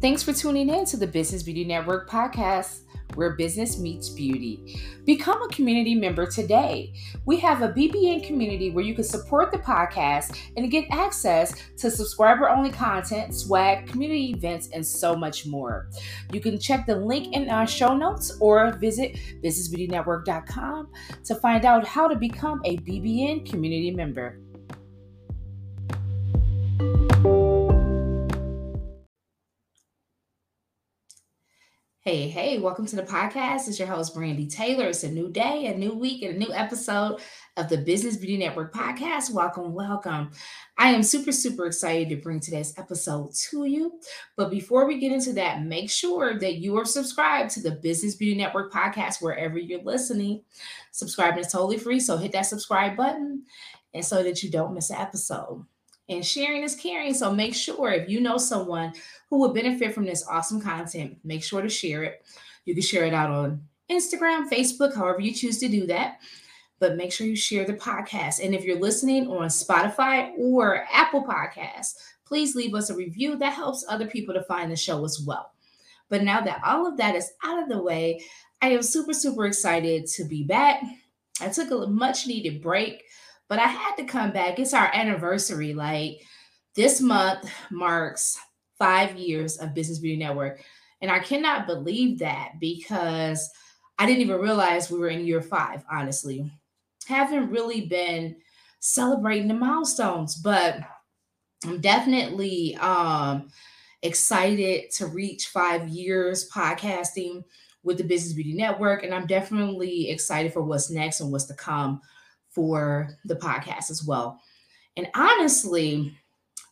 Thanks for tuning in to the Business Beauty Network podcast, where business meets beauty. Become a community member today. We have a BBN community where you can support the podcast and get access to subscriber only content, swag, community events, and so much more. You can check the link in our show notes or visit businessbeautynetwork.com to find out how to become a BBN community member. Hey, hey, welcome to the podcast. It's your host, Brandi Taylor. It's a new day, a new week, and a new episode of the Business Beauty Network podcast. Welcome, welcome. I am super, super excited to bring today's episode to you. But before we get into that, make sure that you are subscribed to the Business Beauty Network podcast wherever you're listening. Subscribing is totally free, so hit that subscribe button and so that you don't miss an episode. And sharing is caring. So make sure if you know someone who would benefit from this awesome content, make sure to share it. You can share it out on Instagram, Facebook, however you choose to do that. But make sure you share the podcast. And if you're listening on Spotify or Apple Podcasts, please leave us a review. That helps other people to find the show as well. But now that all of that is out of the way, I am super, super excited to be back. I took a much needed break but I had to come back. It's our anniversary. Like this month marks five years of Business Beauty Network. And I cannot believe that because I didn't even realize we were in year five, honestly. Haven't really been celebrating the milestones, but I'm definitely um, excited to reach five years podcasting with the Business Beauty Network. And I'm definitely excited for what's next and what's to come for the podcast as well. And honestly,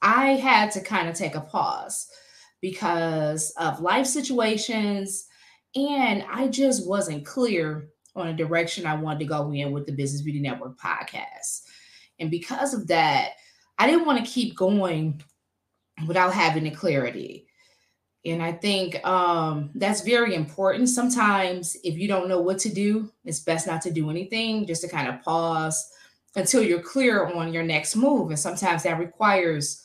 I had to kind of take a pause because of life situations and I just wasn't clear on a direction I wanted to go in with the Business Beauty Network podcast. And because of that, I didn't want to keep going without having the clarity. And I think um, that's very important. Sometimes, if you don't know what to do, it's best not to do anything, just to kind of pause until you're clear on your next move. And sometimes that requires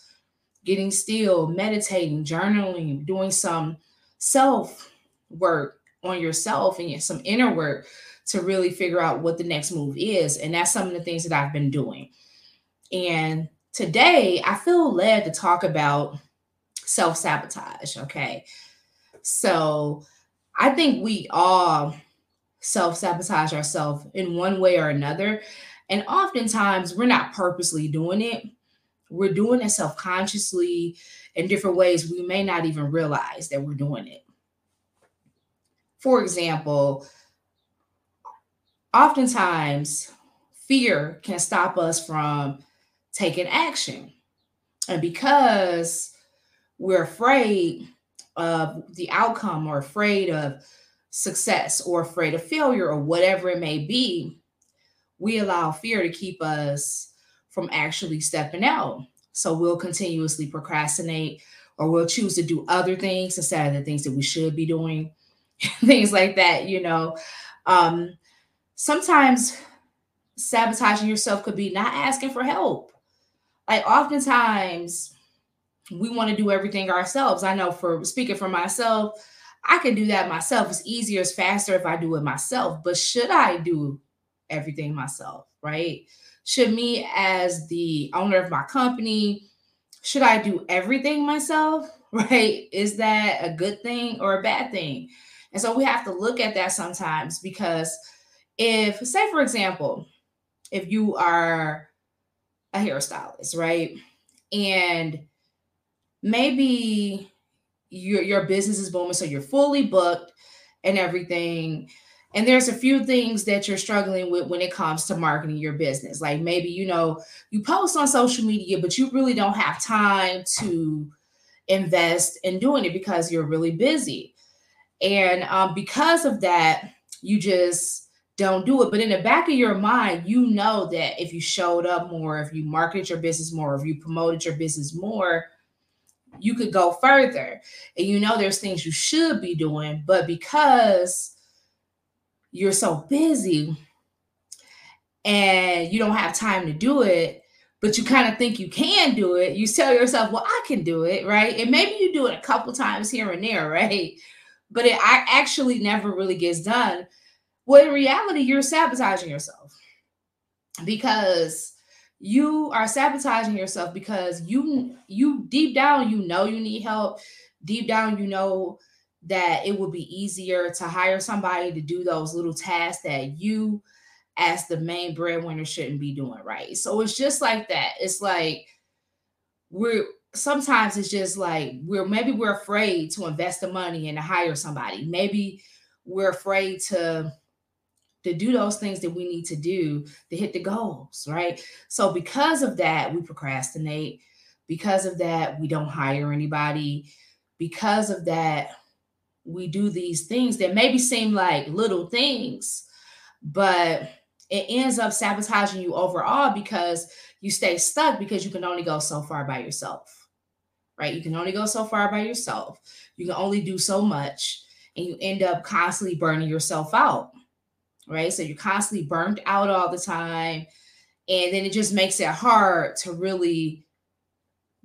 getting still, meditating, journaling, doing some self work on yourself and some inner work to really figure out what the next move is. And that's some of the things that I've been doing. And today, I feel led to talk about self sabotage. Okay. So I think we all self sabotage ourselves in one way or another. And oftentimes we're not purposely doing it, we're doing it self consciously in different ways. We may not even realize that we're doing it. For example, oftentimes fear can stop us from taking action. And because we're afraid of the outcome or afraid of success or afraid of failure or whatever it may be, we allow fear to keep us from actually stepping out. So we'll continuously procrastinate or we'll choose to do other things instead of the things that we should be doing, things like that, you know. Um, sometimes sabotaging yourself could be not asking for help. Like oftentimes we want to do everything ourselves. I know for speaking for myself, I can do that myself. It's easier, it's faster if I do it myself. But should I do everything myself, right? Should me as the owner of my company, should I do everything myself, right? Is that a good thing or a bad thing? And so we have to look at that sometimes because if, say, for example, if you are a hairstylist, right? And maybe your your business is booming, so you're fully booked and everything. And there's a few things that you're struggling with when it comes to marketing your business. Like maybe you know you post on social media, but you really don't have time to invest in doing it because you're really busy. And um, because of that, you just don't do it. But in the back of your mind, you know that if you showed up more, if you marketed your business more, if you promoted your business more, you could go further. And you know there's things you should be doing, but because you're so busy and you don't have time to do it, but you kind of think you can do it, you tell yourself, well, I can do it, right? And maybe you do it a couple times here and there, right? But it actually never really gets done. Well, in reality, you're sabotaging yourself because you are sabotaging yourself because you you deep down you know you need help. Deep down you know that it would be easier to hire somebody to do those little tasks that you as the main breadwinner shouldn't be doing right? So it's just like that. It's like we're sometimes it's just like we're maybe we're afraid to invest the money and to hire somebody. Maybe we're afraid to to do those things that we need to do to hit the goals, right? So because of that, we procrastinate. Because of that, we don't hire anybody. Because of that, we do these things that maybe seem like little things, but it ends up sabotaging you overall because you stay stuck because you can only go so far by yourself, right? You can only go so far by yourself. You can only do so much, and you end up constantly burning yourself out right? So you're constantly burnt out all the time. And then it just makes it hard to really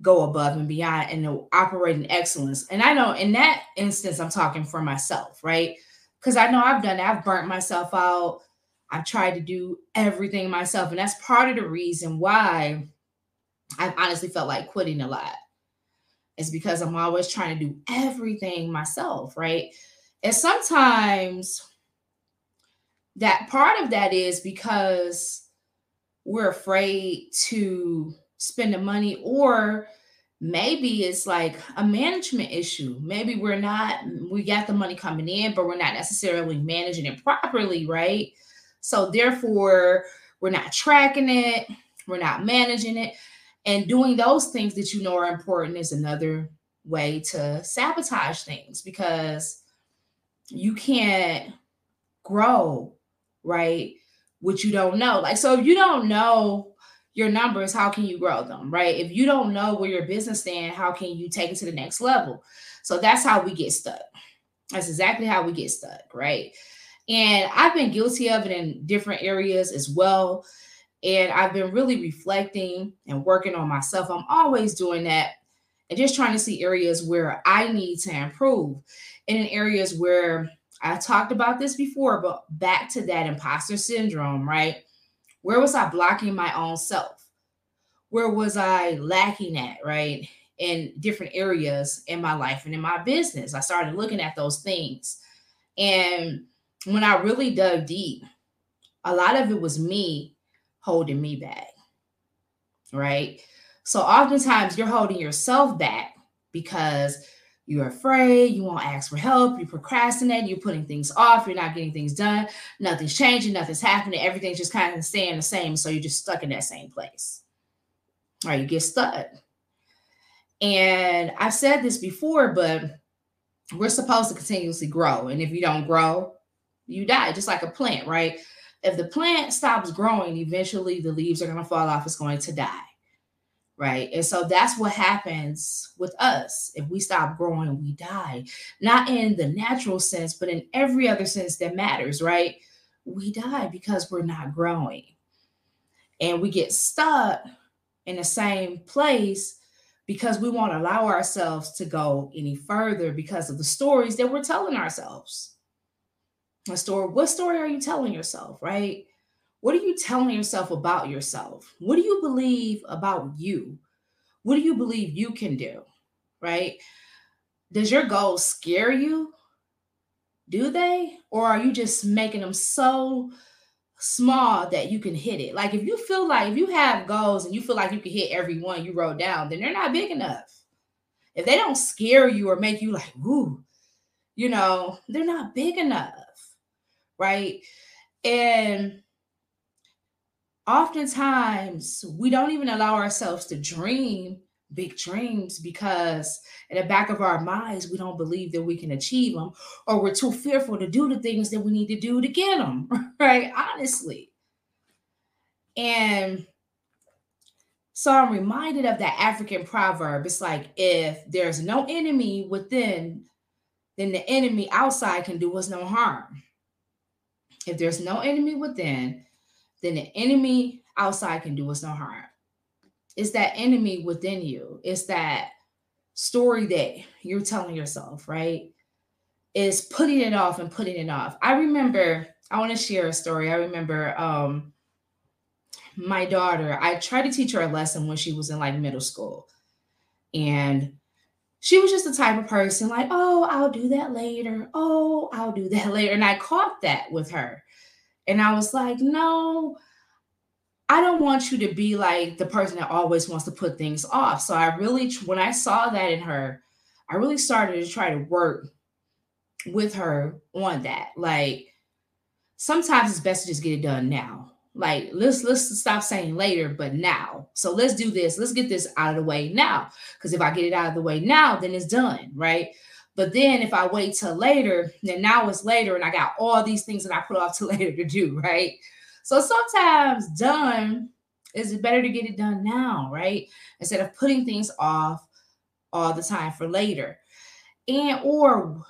go above and beyond and operate in excellence. And I know in that instance, I'm talking for myself, right? Because I know I've done I've burnt myself out. I've tried to do everything myself. And that's part of the reason why I've honestly felt like quitting a lot. It's because I'm always trying to do everything myself, right? And sometimes that part of that is because we're afraid to spend the money or maybe it's like a management issue. Maybe we're not we got the money coming in but we're not necessarily managing it properly right? So therefore we're not tracking it we're not managing it. And doing those things that you know are important is another way to sabotage things because you can't grow right? Which you don't know. Like, so if you don't know your numbers, how can you grow them, right? If you don't know where your business stand, how can you take it to the next level? So that's how we get stuck. That's exactly how we get stuck, right? And I've been guilty of it in different areas as well. And I've been really reflecting and working on myself. I'm always doing that and just trying to see areas where I need to improve and in areas where I talked about this before, but back to that imposter syndrome, right? Where was I blocking my own self? Where was I lacking at, right? In different areas in my life and in my business. I started looking at those things. And when I really dug deep, a lot of it was me holding me back, right? So oftentimes you're holding yourself back because you're afraid, you won't ask for help, you procrastinate, you're putting things off, you're not getting things done, nothing's changing, nothing's happening, everything's just kind of staying the same. So you're just stuck in that same place. Or you get stuck. And I've said this before, but we're supposed to continuously grow. And if you don't grow, you die, just like a plant, right? If the plant stops growing, eventually the leaves are going to fall off, it's going to die right? And so that's what happens with us. If we stop growing, we die. Not in the natural sense, but in every other sense that matters, right? We die because we're not growing. And we get stuck in the same place because we won't allow ourselves to go any further because of the stories that we're telling ourselves. A story, what story are you telling yourself, right? What are you telling yourself about yourself? What do you believe about you? What do you believe you can do? Right? Does your goal scare you? Do they? Or are you just making them so small that you can hit it? Like if you feel like if you have goals and you feel like you can hit every one you wrote down, then they're not big enough. If they don't scare you or make you like, ooh, you know, they're not big enough. Right. And oftentimes we don't even allow ourselves to dream big dreams because in the back of our minds, we don't believe that we can achieve them, or we're too fearful to do the things that we need to do to get them, right? Honestly. And so I'm reminded of that African proverb. It's like, if there's no enemy within, then the enemy outside can do us no harm. If there's no enemy within, then the enemy outside can do us no harm. It's that enemy within you. It's that story that you're telling yourself, right? Is putting it off and putting it off. I remember, I want to share a story. I remember um my daughter, I tried to teach her a lesson when she was in like middle school. And she was just the type of person like, oh, I'll do that later. Oh, I'll do that later. And I caught that with her. And I was like, no, I don't want you to be like the person that always wants to put things off. So I really, when I saw that in her, I really started to try to work with her on that. Like sometimes it's best to just get it done now. Like let's let's stop saying later, but now. So let's do this. Let's get this out of the way now. Because if I get it out of the way now, then it's done, right? But then if I wait till later, then now it's later, and I got all these things that I put off till later to do, right? So sometimes done is better to get it done now, right? Instead of putting things off all the time for later. And or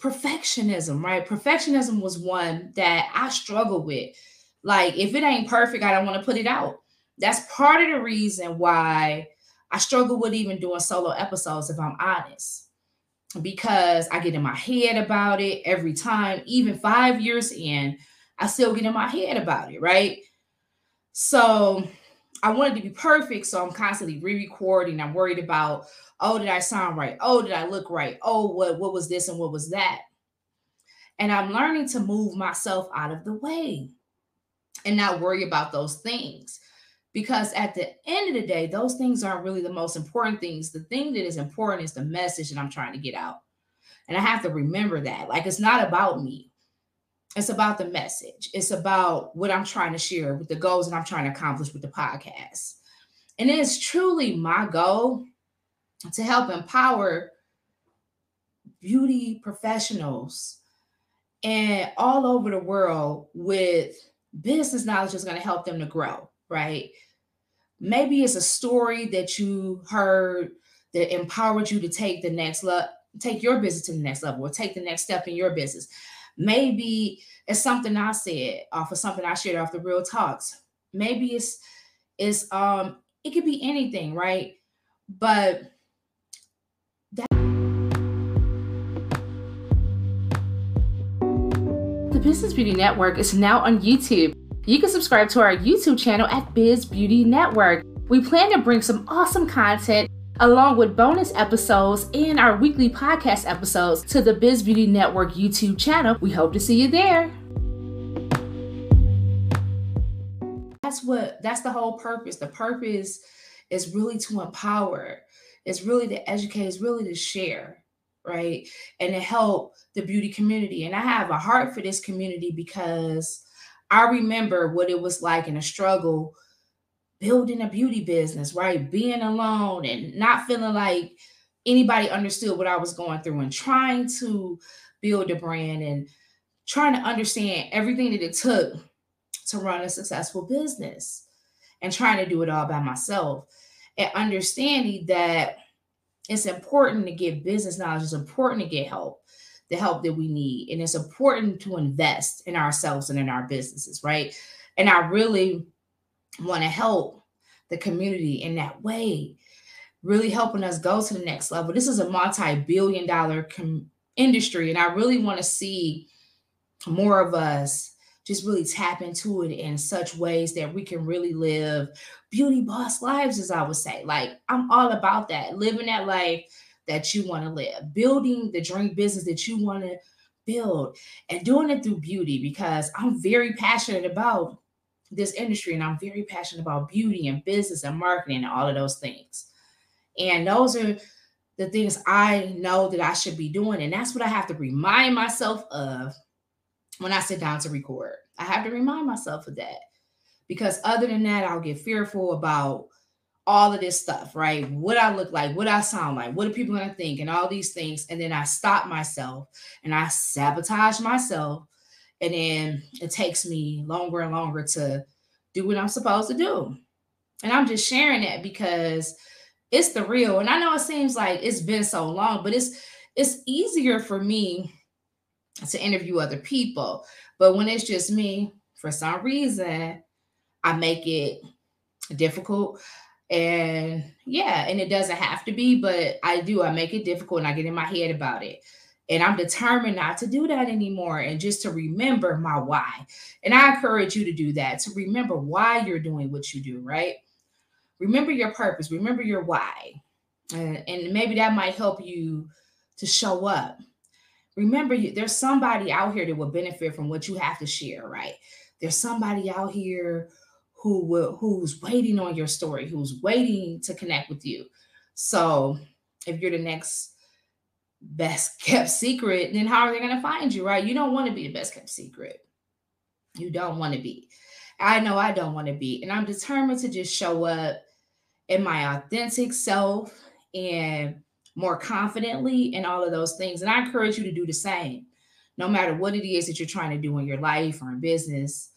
perfectionism, right? Perfectionism was one that I struggle with like, if it ain't perfect, I don't want to put it out. That's part of the reason why I struggle with even doing solo episodes, if I'm honest, because I get in my head about it every time, even five years in, I still get in my head about it, right? So I wanted to be perfect. So I'm constantly re-recording. I'm worried about, oh, did I sound right? Oh, did I look right? Oh, what, what was this and what was that? And I'm learning to move myself out of the way and not worry about those things. Because at the end of the day, those things aren't really the most important things. The thing that is important is the message that I'm trying to get out. And I have to remember that. Like, it's not about me, it's about the message, it's about what I'm trying to share with the goals that I'm trying to accomplish with the podcast. And it is truly my goal to help empower beauty professionals and all over the world with business knowledge is going to help them to grow, right? Maybe it's a story that you heard that empowered you to take the next level, take your business to the next level, or take the next step in your business. Maybe it's something I said off of something I shared off the real talks. Maybe it's it's um it could be anything, right? But The Business Beauty Network is now on YouTube. You can subscribe to our YouTube channel at Biz Beauty Network. We plan to bring some awesome content along with bonus episodes and our weekly podcast episodes to the Biz Beauty Network YouTube channel. We hope to see you there. That's what that's the whole purpose. The purpose is really to empower. It's really to educate, it's really to share right? And to help the beauty community. And I have a heart for this community because I remember what it was like in a struggle building a beauty business, right? Being alone and not feeling like anybody understood what I was going through and trying to build a brand and trying to understand everything that it took to run a successful business and trying to do it all by myself and understanding that it's important to get business knowledge. It's important to get help, the help that we need. And it's important to invest in ourselves and in our businesses, right? And I really want to help the community in that way, really helping us go to the next level. This is a multi billion dollar com- industry. And I really want to see more of us just really tap into it in such ways that we can really live beauty boss lives, as I would say. Like, I'm all about that, living that life that you want to live, building the dream business that you want to build, and doing it through beauty because I'm very passionate about this industry and I'm very passionate about beauty and business and marketing and all of those things. And those are the things I know that I should be doing. And that's what I have to remind myself of when I sit down to record. I have to remind myself of that because other than that, I'll get fearful about all of this stuff, right? What I look like, what I sound like, what are people gonna think, and all these things. And then I stop myself and I sabotage myself. And then it takes me longer and longer to do what I'm supposed to do. And I'm just sharing that because it's the real. And I know it seems like it's been so long, but it's it's easier for me to interview other people. But when it's just me, for some reason, I make it difficult. And yeah, and it doesn't have to be, but I do. I make it difficult and I get in my head about it. And I'm determined not to do that anymore and just to remember my why. And I encourage you to do that, to remember why you're doing what you do, right? Remember your purpose, remember your why. And, and maybe that might help you to show up. Remember, you, there's somebody out here that will benefit from what you have to share, right? There's somebody out here who will who's waiting on your story, who's waiting to connect with you. So if you're the next best kept secret, then how are they going to find you, right? You don't want to be the best kept secret. You don't want to be. I know I don't want to be. And I'm determined to just show up in my authentic self and more confidently and all of those things. And I encourage you to do the same, no matter what it is that you're trying to do in your life or in business.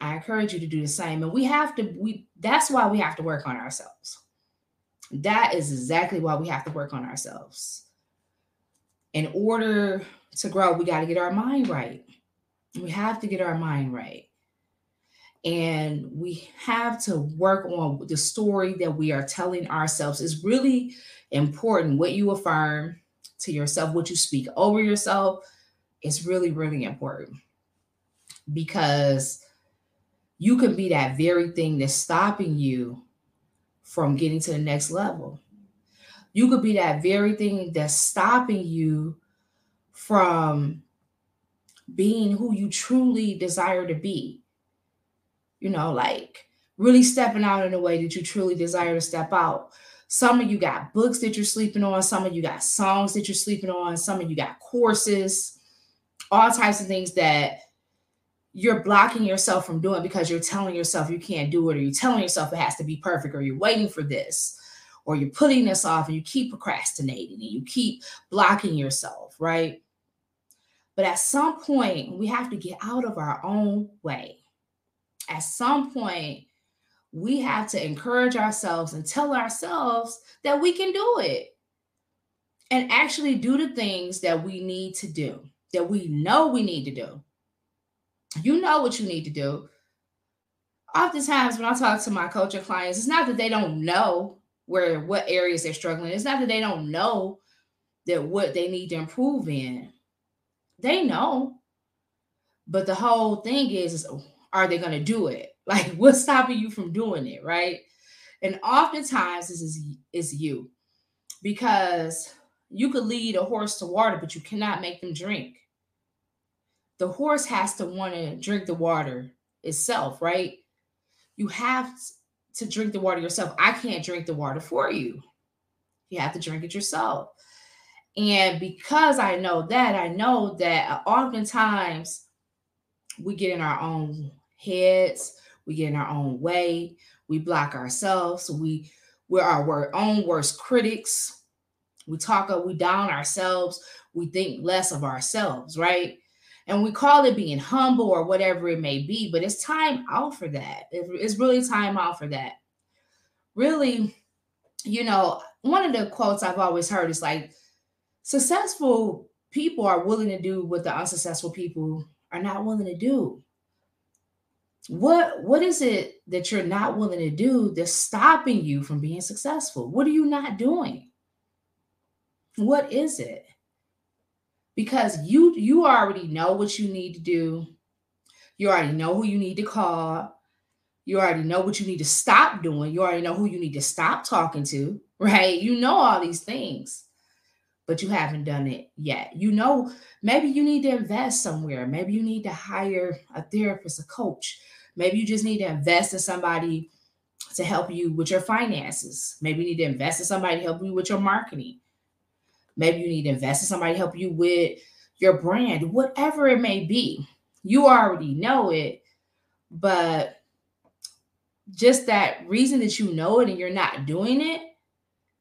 I encourage you to do the same. And we have to, we that's why we have to work on ourselves. That is exactly why we have to work on ourselves. In order to grow, we got to get our mind right. We have to get our mind right. And we have to work on the story that we are telling ourselves. Is really important. What you affirm to yourself, what you speak over yourself, is really, really important because you can be that very thing that's stopping you from getting to the next level. You could be that very thing that's stopping you from being who you truly desire to be. You know, like really stepping out in a way that you truly desire to step out. Some of you got books that you're sleeping on, some of you got songs that you're sleeping on, some of you got courses, all types of things that you're blocking yourself from doing because you're telling yourself you can't do it, or you're telling yourself it has to be perfect, or you're waiting for this, or you're putting this off and you keep procrastinating and you keep blocking yourself, right? But at some point, we have to get out of our own way. At some point, we have to encourage ourselves and tell ourselves that we can do it and actually do the things that we need to do, that we know we need to do you know what you need to do. Oftentimes, when I talk to my coaching clients, it's not that they don't know where what areas they're struggling. It's not that they don't know that what they need to improve in. They know. But the whole thing is, is are they going to do it? Like, what's stopping you from doing it, right? And oftentimes, this is is you, because you could lead a horse to water, but you cannot make them drink the horse has to want to drink the water itself, right? You have to drink the water yourself. I can't drink the water for you. You have to drink it yourself. And because I know that, I know that uh, oftentimes we get in our own heads, we get in our own way, we block ourselves, we we're our own worst critics. We talk, we down ourselves, we think less of ourselves, right? And we call it being humble or whatever it may be, but it's time out for that. It's really time out for that. Really, you know, one of the quotes I've always heard is like, successful people are willing to do what the unsuccessful people are not willing to do. What what is it that you're not willing to do that's stopping you from being successful? What are you not doing? What is it? Because you you already know what you need to do. You already know who you need to call. You already know what you need to stop doing. You already know who you need to stop talking to, right? You know all these things, but you haven't done it yet. You know, maybe you need to invest somewhere. Maybe you need to hire a therapist, a coach. Maybe you just need to invest in somebody to help you with your finances. Maybe you need to invest in somebody to help you with your marketing. Maybe you need to invest in somebody to help you with your brand, whatever it may be. You already know it, but just that reason that you know it and you're not doing it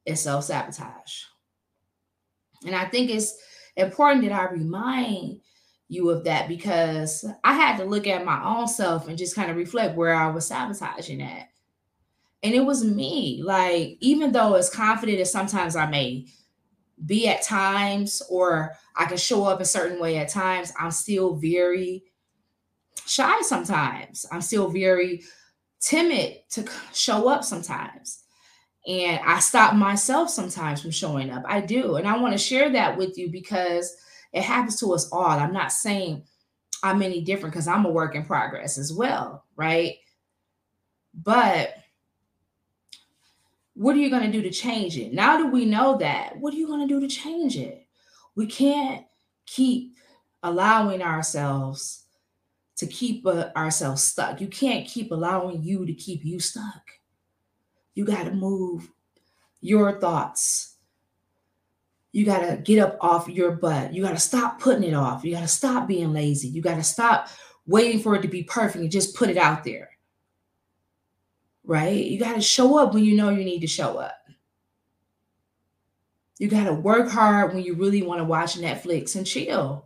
is self sabotage. And I think it's important that I remind you of that because I had to look at my own self and just kind of reflect where I was sabotaging at. And it was me. Like, even though as confident as sometimes I may be at times, or I can show up a certain way at times, I'm still very shy sometimes. I'm still very timid to show up sometimes. And I stop myself sometimes from showing up. I do. And I want to share that with you because it happens to us all. I'm not saying I'm any different because I'm a work in progress as well, right? But what are you going to do to change it? Now that we know that, what are you going to do to change it? We can't keep allowing ourselves to keep uh, ourselves stuck. You can't keep allowing you to keep you stuck. You got to move your thoughts. You got to get up off your butt. You got to stop putting it off. You got to stop being lazy. You got to stop waiting for it to be perfect and just put it out there. Right? You got to show up when you know you need to show up. You got to work hard when you really want to watch Netflix and chill.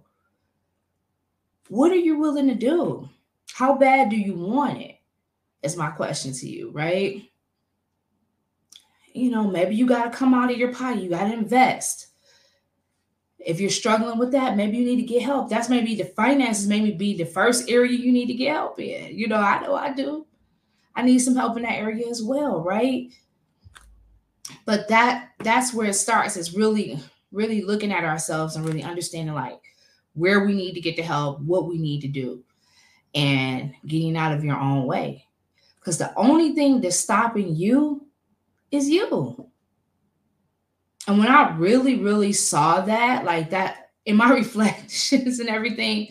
What are you willing to do? How bad do you want it? Is my question to you, right? You know, maybe you got to come out of your pocket. You got to invest. If you're struggling with that, maybe you need to get help. That's maybe the finances, maybe be the first area you need to get help in. You know, I know I do. I need some help in that area as well, right? But that that's where it starts is really, really looking at ourselves and really understanding like where we need to get the help, what we need to do, and getting out of your own way. Because the only thing that's stopping you is you. And when I really, really saw that, like that in my reflections and everything,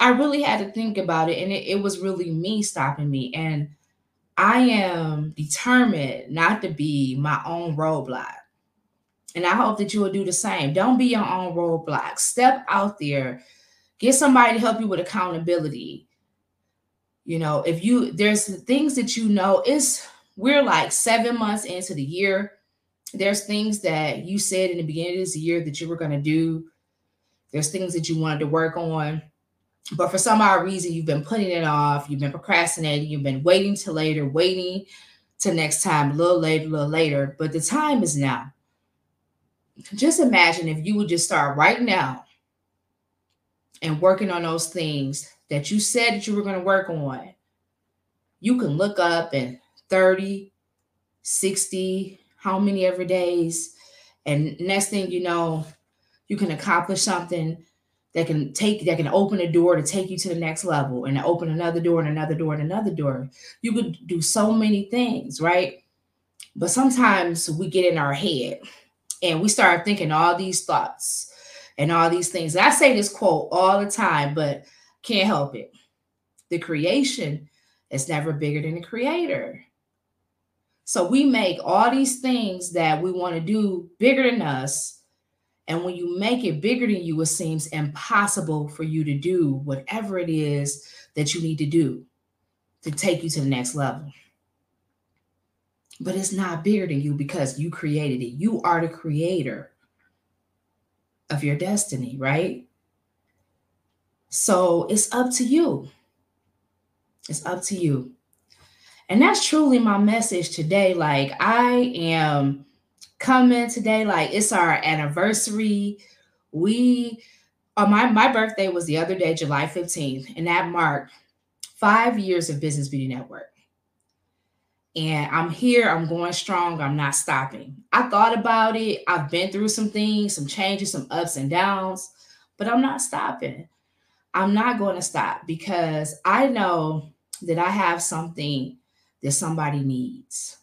I really had to think about it. And it, it was really me stopping me. And I am determined not to be my own roadblock. And I hope that you will do the same. Don't be your own roadblock. Step out there. Get somebody to help you with accountability. You know, if you there's things that you know, it's we're like seven months into the year. There's things that you said in the beginning of this year that you were going to do. There's things that you wanted to work on. But for some odd reason, you've been putting it off, you've been procrastinating, you've been waiting till later, waiting to next time, a little later, a little later. But the time is now just imagine if you would just start right now and working on those things that you said that you were going to work on. You can look up in 30, 60, how many ever days. And next thing you know, you can accomplish something that can take that can open a door to take you to the next level and open another door and another door and another door. You could do so many things, right? But sometimes we get in our head and we start thinking all these thoughts and all these things. I say this quote all the time, but can't help it. The creation is never bigger than the creator. So we make all these things that we want to do bigger than us. And when you make it bigger than you, it seems impossible for you to do whatever it is that you need to do to take you to the next level but it's not bigger than you because you created it. You are the creator of your destiny, right? So it's up to you. It's up to you. And that's truly my message today. Like, I am coming today, like, it's our anniversary. We, uh, my, my birthday was the other day, July 15th, and that marked five years of Business Beauty Network and I'm here, I'm going strong, I'm not stopping. I thought about it, I've been through some things, some changes, some ups and downs, but I'm not stopping. I'm not going to stop because I know that I have something that somebody needs.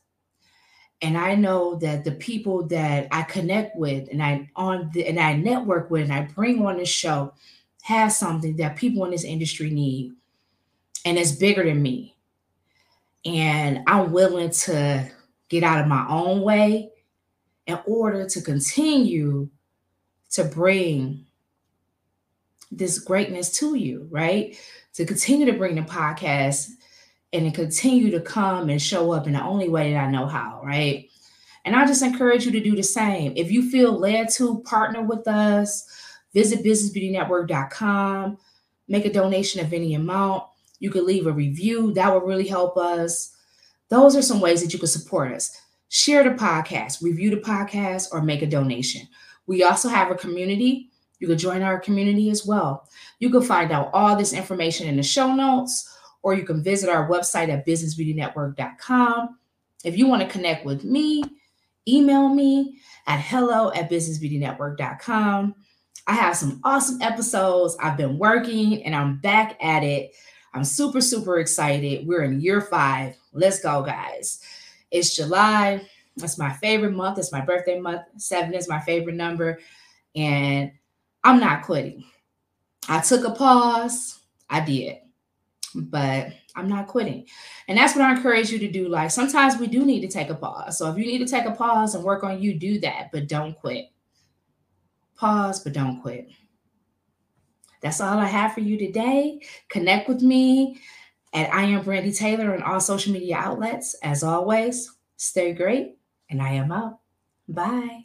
And I know that the people that I connect with and I on the, and I network with and I bring on the show has something that people in this industry need. And it's bigger than me and I'm willing to get out of my own way in order to continue to bring this greatness to you, right? To continue to bring the podcast and continue to come and show up in the only way that I know how, right? And I just encourage you to do the same. If you feel led to partner with us, visit businessbeautynetwork.com, make a donation of any amount. You can leave a review, that will really help us. Those are some ways that you can support us. Share the podcast, review the podcast, or make a donation. We also have a community. You can join our community as well. You can find out all this information in the show notes, or you can visit our website at businessbeautynetwork.com. If you want to connect with me, email me at hello at businessbeautynetwork.com. I have some awesome episodes. I've been working and I'm back at it. I'm super, super excited. We're in year five. Let's go, guys. It's July. That's my favorite month. It's my birthday month. Seven is my favorite number. And I'm not quitting. I took a pause. I did. But I'm not quitting. And that's what I encourage you to do. Like sometimes we do need to take a pause. So if you need to take a pause and work on you, do that, but don't quit. Pause, but don't quit. That's all I have for you today. Connect with me at I am Brandi Taylor on all social media outlets. As always, stay great, and I am out. Bye.